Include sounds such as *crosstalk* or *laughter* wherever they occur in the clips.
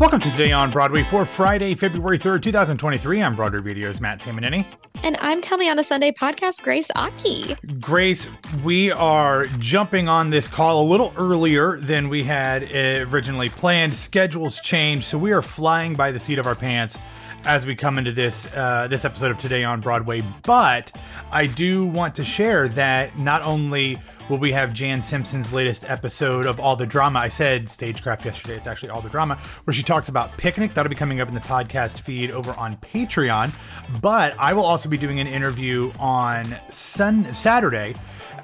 Welcome to Today on Broadway for Friday, February 3rd, 2023. I'm Broadway Radio's Matt Tamanini. And I'm Tell Me on a Sunday podcast, Grace Aki. Grace, we are jumping on this call a little earlier than we had originally planned. Schedules changed, so we are flying by the seat of our pants as we come into this uh, this episode of Today on Broadway. But I do want to share that not only will we have Jan Simpson's latest episode of All the Drama. I said Stagecraft yesterday. It's actually All the Drama, where she talks about Picnic. That'll be coming up in the podcast feed over on Patreon. But I will also be doing an interview on Sun Saturday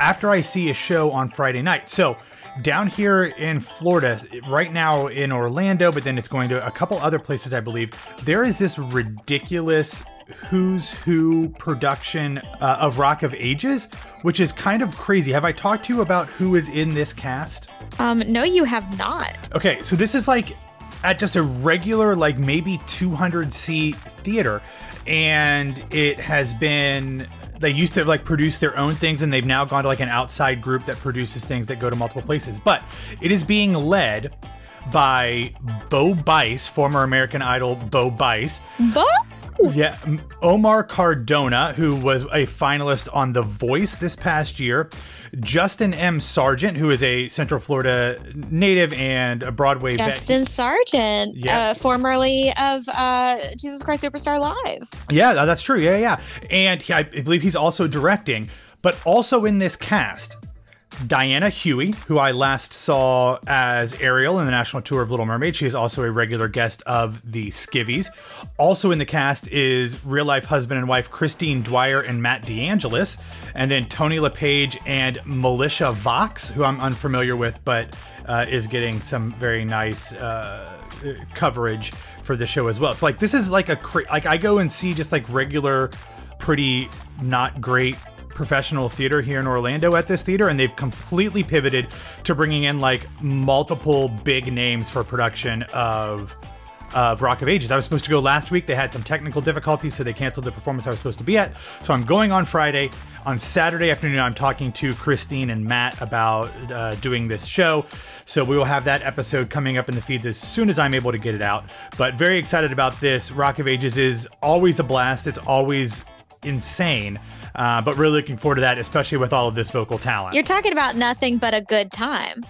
after I see a show on Friday night. So down here in Florida, right now in Orlando, but then it's going to a couple other places, I believe. There is this ridiculous who's who production uh, of Rock of Ages, which is kind of crazy. Have I talked to you about who is in this cast? Um, no, you have not. Okay, so this is like at just a regular, like maybe 200 seat theater, and it has been. They used to like produce their own things, and they've now gone to like an outside group that produces things that go to multiple places. But it is being led by Bo Bice, former American Idol Bo Bice. Bo? Yeah, Omar Cardona, who was a finalist on The Voice this past year. Justin M. Sargent, who is a Central Florida native and a Broadway Justin vet. Sargent, yeah. uh, formerly of uh, Jesus Christ Superstar Live. Yeah, that's true. Yeah, yeah. And he, I believe he's also directing, but also in this cast Diana Huey, who I last saw as Ariel in the national tour of Little Mermaid. She is also a regular guest of the Skivvies. Also in the cast is real life husband and wife Christine Dwyer and Matt DeAngelis, and then Tony LePage and Militia Vox, who I'm unfamiliar with, but uh, is getting some very nice uh, coverage for the show as well. So like this is like a cra- like I go and see just like regular, pretty not great professional theater here in Orlando at this theater, and they've completely pivoted to bringing in like multiple big names for production of of Rock of Ages. I was supposed to go last week. They had some technical difficulties, so they canceled the performance I was supposed to be at. So I'm going on Friday. On Saturday afternoon, I'm talking to Christine and Matt about uh, doing this show. So we will have that episode coming up in the feeds as soon as I'm able to get it out. But very excited about this. Rock of Ages is always a blast. It's always insane. Uh, but really looking forward to that, especially with all of this vocal talent. You're talking about nothing but a good time.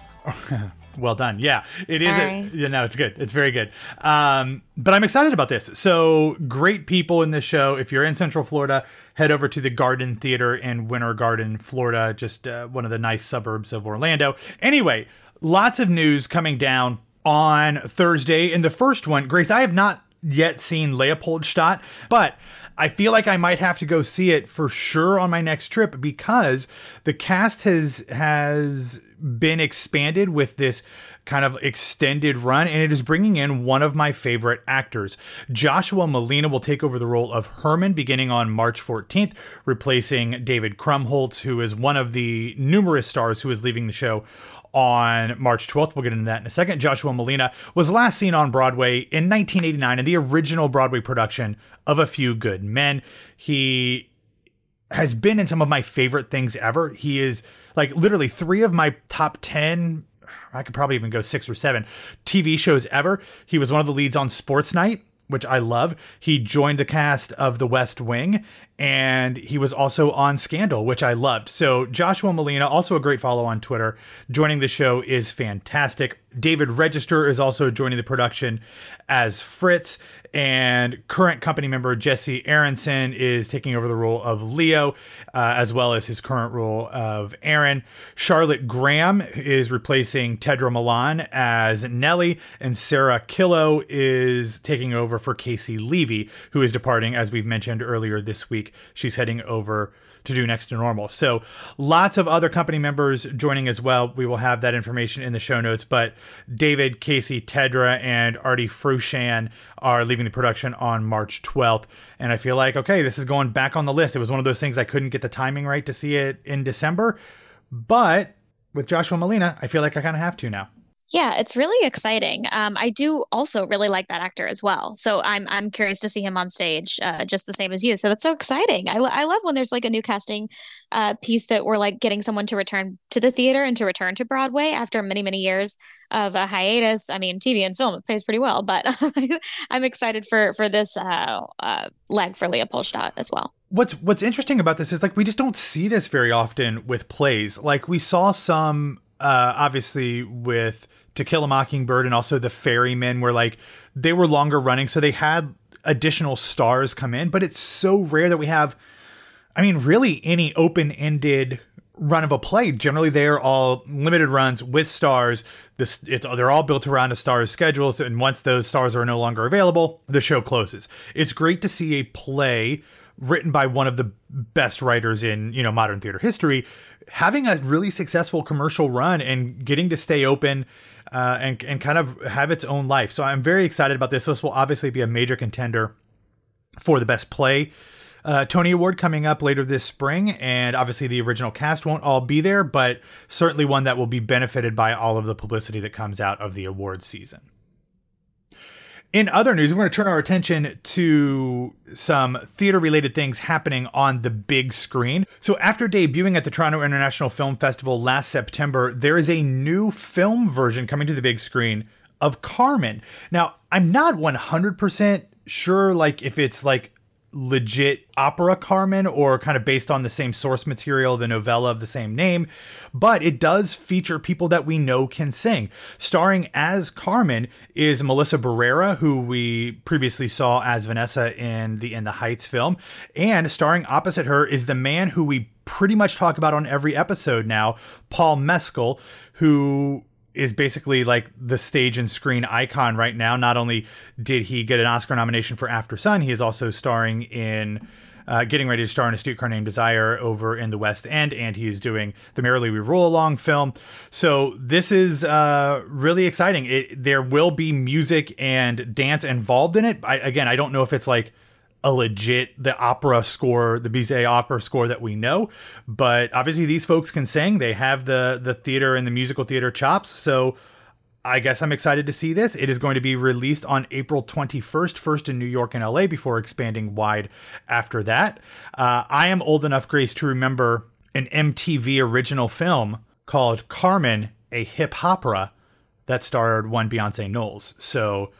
*laughs* well done. Yeah, it Sorry. is. A, you know, it's good. It's very good. Um, but I'm excited about this. So great people in this show. If you're in Central Florida, head over to the Garden Theater in Winter Garden, Florida, just uh, one of the nice suburbs of Orlando. Anyway, lots of news coming down on Thursday. In the first one, Grace, I have not yet seen Leopoldstadt, but I feel like I might have to go see it for sure on my next trip because the cast has has been expanded with this kind of extended run and it is bringing in one of my favorite actors. Joshua Malina will take over the role of Herman beginning on March 14th, replacing David Krumholtz who is one of the numerous stars who is leaving the show on March 12th. We'll get into that in a second. Joshua Malina was last seen on Broadway in 1989 in the original Broadway production of A Few Good Men. He has been in some of my favorite things ever. He is like literally three of my top 10 I could probably even go six or seven TV shows ever. He was one of the leads on Sports Night, which I love. He joined the cast of The West Wing and he was also on Scandal, which I loved. So Joshua Malina, also a great follow on Twitter, joining the show is fantastic. David Register is also joining the production as Fritz, and current company member Jesse Aronson is taking over the role of Leo, uh, as well as his current role of Aaron. Charlotte Graham is replacing Tedra Millan as Nellie, and Sarah Killo is taking over for Caissie Levy, who is departing, as we've mentioned earlier this week. She's heading over to do next to normal. So lots of other company members joining as well. We will have that information in the show notes. But David, Caissie, Tedra, and Arty Froushan are leaving the production on March 12th. And I feel like, okay, this is going back on the list. It was one of those things I couldn't get the timing right to see it in December. But with Joshua Malina, I feel like I kind of have to now. Yeah, it's really exciting. Um, I do also really like that actor as well. So I'm I'm curious to see him on stage, uh, just the same as you. So that's so exciting. I, I love when there's like a new casting uh, piece that we're like getting someone to return to the theater and to return to Broadway after many many years of a hiatus. I mean, TV and film it pays pretty well, but *laughs* I'm excited for for this uh, uh, leg for Leopoldstadt as well. What's what's interesting about this is like we just don't see this very often with plays. Like we saw some uh, obviously with to Kill a Mockingbird and also The Ferryman, were like they were longer running, so they had additional stars come in. But it's so rare that we have, I mean, really any open ended run of a play. Generally, they're all limited runs with stars. This it's they're all built around a star's schedules, and once those stars are no longer available, the show closes. It's great to see a play written by one of the best writers in you know modern theater history having a really successful commercial run and getting to stay open uh, and and kind of have its own life. So I'm very excited about this. This will obviously be a major contender for the best play. Uh, Tony Award coming up later this spring, and obviously the original cast won't all be there, but certainly one that will be benefited by all of the publicity that comes out of the award season. In other news, we're going to turn our attention to some theater related things happening on the big screen. So, after debuting at the Toronto International Film Festival last September, there is a new film version coming to the big screen of Carmen. Now, I'm not 100% sure like if it's like legit opera Carmen or kind of based on the same source material, the novella of the same name, but it does feature people that we know can sing. Starring as Carmen is Melissa Barrera, who we previously saw as Vanessa in the In the Heights film, and starring opposite her is the man who we pretty much talk about on every episode now, Paul Mescal, who is basically like the stage and screen icon right now. Not only did he get an Oscar nomination for Aftersun, he is also starring in. Uh, getting ready to star in A Streetcar Named Desire over in the West End, and he's doing the Merrily We Roll Along film. So this is uh, really exciting. It, there will be music and dance involved in it. I, again, I don't know if it's like a legit the opera score, the Bizet opera score that we know. But obviously these folks can sing. They have the the theater and the musical theater chops. So I guess I'm excited to see this. It is going to be released on April 21st, first in New York and LA before expanding wide after that. Uh, I am old enough, Grace, to remember an MTV original film called Carmen, a hip opera that starred one Beyonce Knowles. So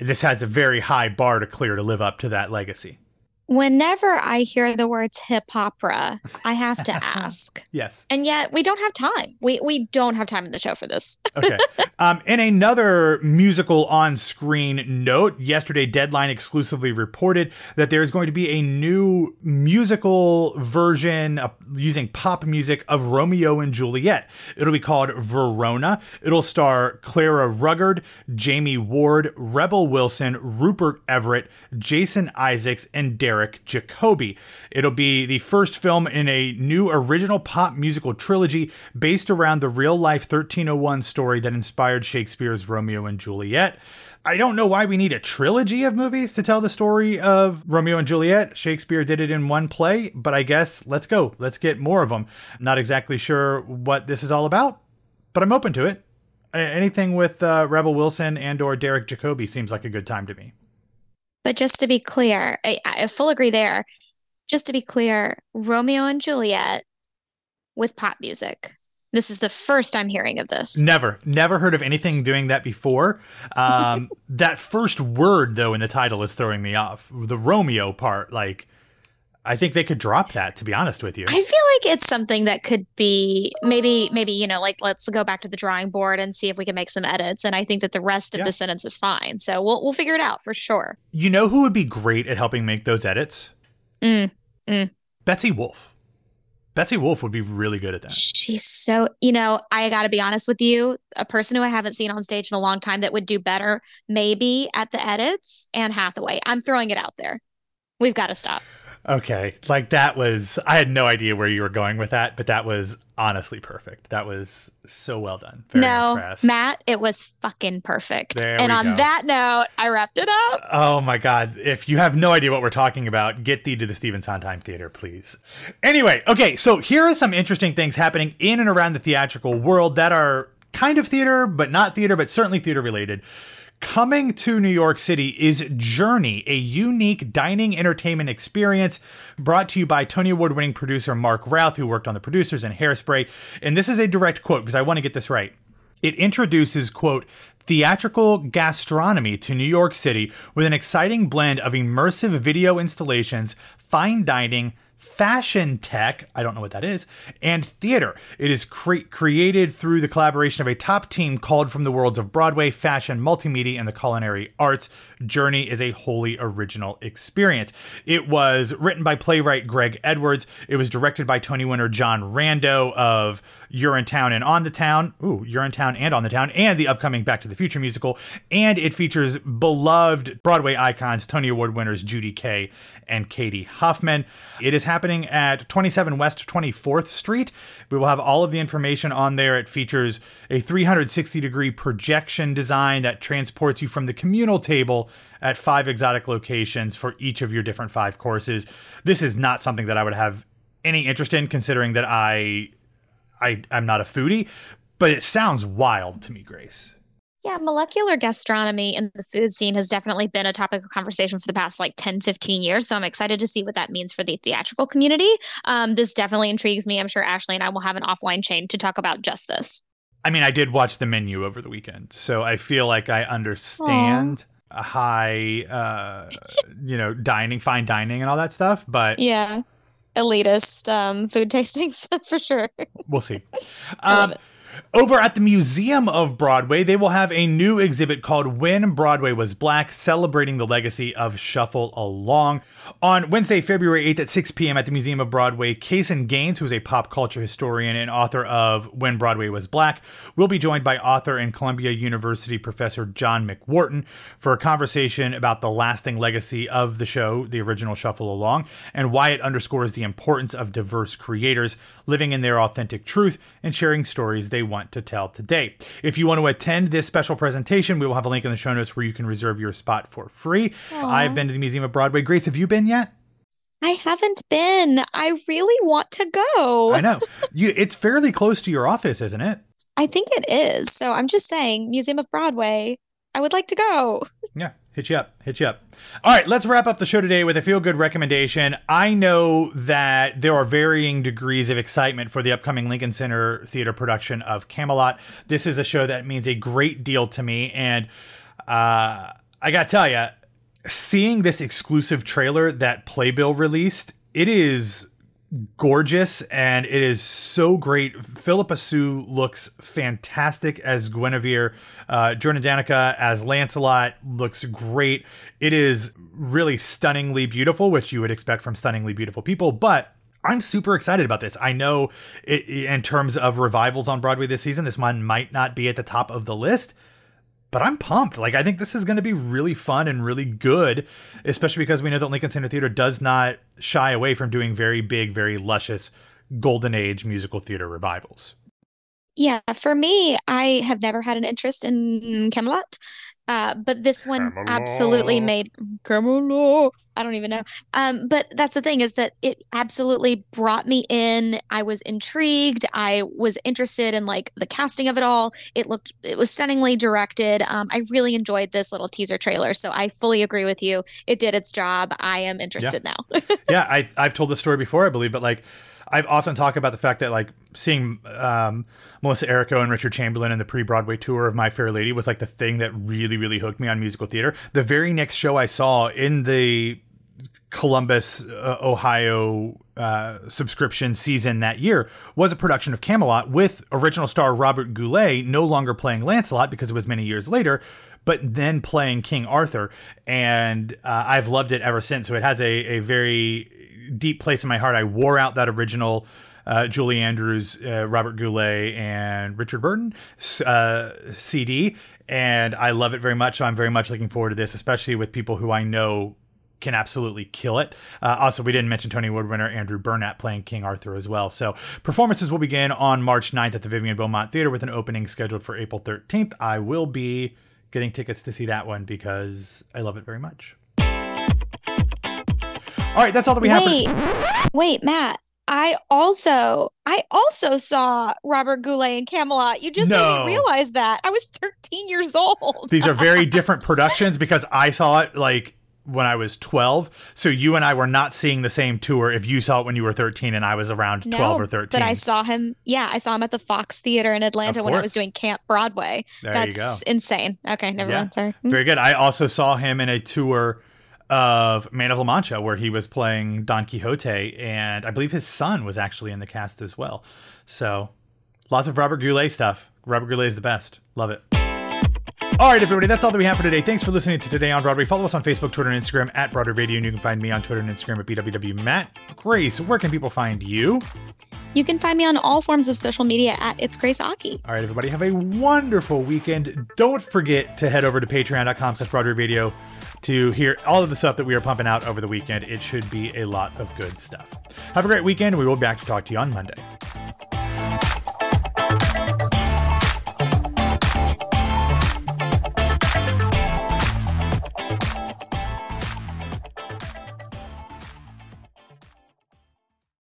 this has a very high bar to clear to live up to that legacy. Whenever I hear the words hip opera, I have to *laughs* ask. yes. And yet we don't have time. We we don't have time in the show for this. *laughs* okay. Um, in another musical on screen note, yesterday Deadline exclusively reported that there is going to be a new musical version of, using pop music of Romeo and Juliet. It'll be called Verona. It'll star Clara Rugaard, Jamie Ward, Rebel Wilson, Rupert Everett, Jason Isaacs, and Derek Eric Jacobi. It'll be the first film in a new original pop musical trilogy based around the real life 1301 story that inspired Shakespeare's Romeo and Juliet. I don't know why we need a trilogy of movies to tell the story of Romeo and Juliet. Shakespeare did it in one play, but I guess let's go. Let's get more of them. Not exactly sure what this is all about, but I'm open to it. Anything with uh, Rebel Wilson and or Derek Jacobi seems like a good time to me. But just to be clear, I, I full agree there. Just to be clear, Romeo and Juliet with pop music. This is the first I'm hearing of this. Never, never heard of anything doing that before. Um, *laughs* that first word, though, in the title is throwing me off. The Romeo part, like, I think they could drop that. To be honest with you, I feel like it's something that could be maybe, maybe you know, like let's go back to the drawing board and see if we can make some edits. And I think that the rest of yeah. the sentence is fine. So we'll we'll figure it out for sure. You know who would be great at helping make those edits? Mm, mm. Betsy Wolfe. Betsy Wolfe would be really good at that. She's so, you know, I got to be honest with you, a person who I haven't seen on stage in a long time that would do better, maybe at the edits, Anne Hathaway. I'm throwing it out there. We've got to stop. Okay. Like that was I had no idea where you were going with that, but that was honestly perfect. That was so well done. Very no, impressed. Matt, it was fucking perfect. There and on go. that note, I wrapped it up. Oh my god. If you have no idea what we're talking about, get thee to the Stephen Sondheim Theater, please. Anyway, okay, so here are some interesting things happening in and around the theatrical world that are kind of theater, but not theater, but certainly theater related. Coming to New York City is Journey, a unique dining entertainment experience brought to you by Tony Award winning producer Marc Routh, who worked on The Producers and Hairspray. And this is a direct quote because I want to get this right. It introduces, quote, theatrical gastronomy to New York City with an exciting blend of immersive video installations, fine dining, fashion tech, I don't know what that is, and theater. It is cre- created through the collaboration of a top team called from the worlds of Broadway, fashion, multimedia, and the culinary arts. Journey is a wholly original experience. It was written by playwright Greg Edwards. It was directed by Tony winner John Rando of Urinetown and On the Town. Ooh, Urinetown and On the Town, and the upcoming Back to the Future musical. And it features beloved Broadway icons, Tony Award winners Judy Kaye and Cady Huffman. It is happening at 27 West 24th Street. We will have all of the information on there. It features a 360 degree projection design that transports you from the communal table at five exotic locations for each of your different five courses. This is not something that I would have any interest in considering that I I I'm not a foodie, but it sounds wild to me, Grace. Yeah, molecular gastronomy in the food scene has definitely been a topic of conversation for the past like 10, 15 years. So I'm excited to see what that means for the theatrical community. Um, this definitely intrigues me. I'm sure Ashley and I will have an offline chain to talk about just this. I mean, I did watch the menu over the weekend, so I feel like I understand Aww. a high, uh, you know, dining, fine dining, and all that stuff. But yeah, elitist um, food tastings *laughs* for sure. We'll see. Um, over at the Museum of Broadway, they will have a new exhibit called When Broadway Was Black, celebrating the legacy of Shuffle Along. On Wednesday, February 8th at 6 p.m. at the Museum of Broadway, Caseen Gaines, who's a pop culture historian and author of When Broadway Was Black, will be joined by author and Columbia University professor John McWhorter for a conversation about the lasting legacy of the show, the original Shuffle Along, and why it underscores the importance of diverse creators living in their authentic truth and sharing stories they want to tell today. If you want to attend this special presentation, we will have a link in the show notes where you can reserve your spot for free. Aww. I've been to the Museum of Broadway. Grace, have you been yet? I haven't been. I really want to go. I know. You it's fairly close to your office, isn't it? I think it is. So I'm just saying, Museum of Broadway, I would like to go. Yeah, hit you up. Hit you up. All right, let's wrap up the show today with a feel good recommendation. I know that there are varying degrees of excitement for the upcoming Lincoln Center Theater production of Camelot. This is a show that means a great deal to me. And uh, I got to tell you, seeing this exclusive trailer that Playbill released, it is gorgeous and it is so great. Philippa Soo looks fantastic as Guinevere. Uh, Jordan Donica as Lancelot looks great. It is really stunningly beautiful, which you would expect from stunningly beautiful people, but I'm super excited about this. I know it, in terms of revivals on Broadway this season, this one might not be at the top of the list, but I'm pumped. Like I think this is going to be really fun and really good, especially because we know that Lincoln Center Theater does not shy away from doing very big, very luscious golden age musical theater revivals. Yeah, for me, I have never had an interest in Camelot. Uh, but this one absolutely made. I don't even know. Um, but that's the thing is that it absolutely brought me in. I was intrigued. I was interested in like the casting of it all. It looked, it was stunningly directed. Um, I really enjoyed this little teaser trailer. So I fully agree with you. It did its job. I am interested yeah. now. *laughs* yeah, I, I've told this story before, I believe, but like I've often talked about the fact that like seeing um, Melissa Errico and Richard Chamberlain in the pre-Broadway tour of My Fair Lady was like the thing that really, really hooked me on musical theater. The very next show I saw in the Columbus, uh, Ohio uh, subscription season that year was a production of Camelot with original star Robert Goulet no longer playing Lancelot because it was many years later, but then playing King Arthur. And uh, I've loved it ever since. So it has a, a very deep place in my heart. I wore out that original uh, Julie Andrews, uh, Robert Goulet, and Richard Burton uh, CD, and I love it very much. So I'm very much looking forward to this, especially with people who I know can absolutely kill it. Uh, also, we didn't mention Tony Award winner Andrew Burnap playing King Arthur as well. So performances will begin on March 9th at the Vivian Beaumont Theater with an opening scheduled for April 13th. I will be getting tickets to see that one because I love it very much. All right, that's all that we have. Wait, for- wait, Matt. I also I also saw Robert Goulet in Camelot. You just no. didn't realize that. I was 13 years old. These are very *laughs* different productions because I saw it like when I was 12. So you and I were not seeing the same tour if you saw it when you were 13 and I was around no, 12 or 13. But I saw him, yeah, I saw him at the Fox Theater in Atlanta when I was doing Camp Broadway. There That's you go. insane. Okay, never yeah. mind. Sorry. Very good. I also saw him in a tour of Man of La Mancha where he was playing Don Quixote and I believe his son was actually in the cast as well. So lots of Robert Goulet stuff. Robert Goulet is the best. Love it. All right, everybody, that's all that we have for today. Thanks for listening to Today on Broadway. Follow us on Facebook, Twitter, and Instagram at Broadway Radio, and you can find me on Twitter and Instagram at BWW Matt. Grace, where can people find you? You can find me on all forms of social media at It's Grace Aki. All right, everybody, have a wonderful weekend. Don't forget to head over to patreon.com slash Broadway Radio to hear all of the stuff that we are pumping out over the weekend. It should be a lot of good stuff. Have a great weekend. We will be back to talk to you on Monday.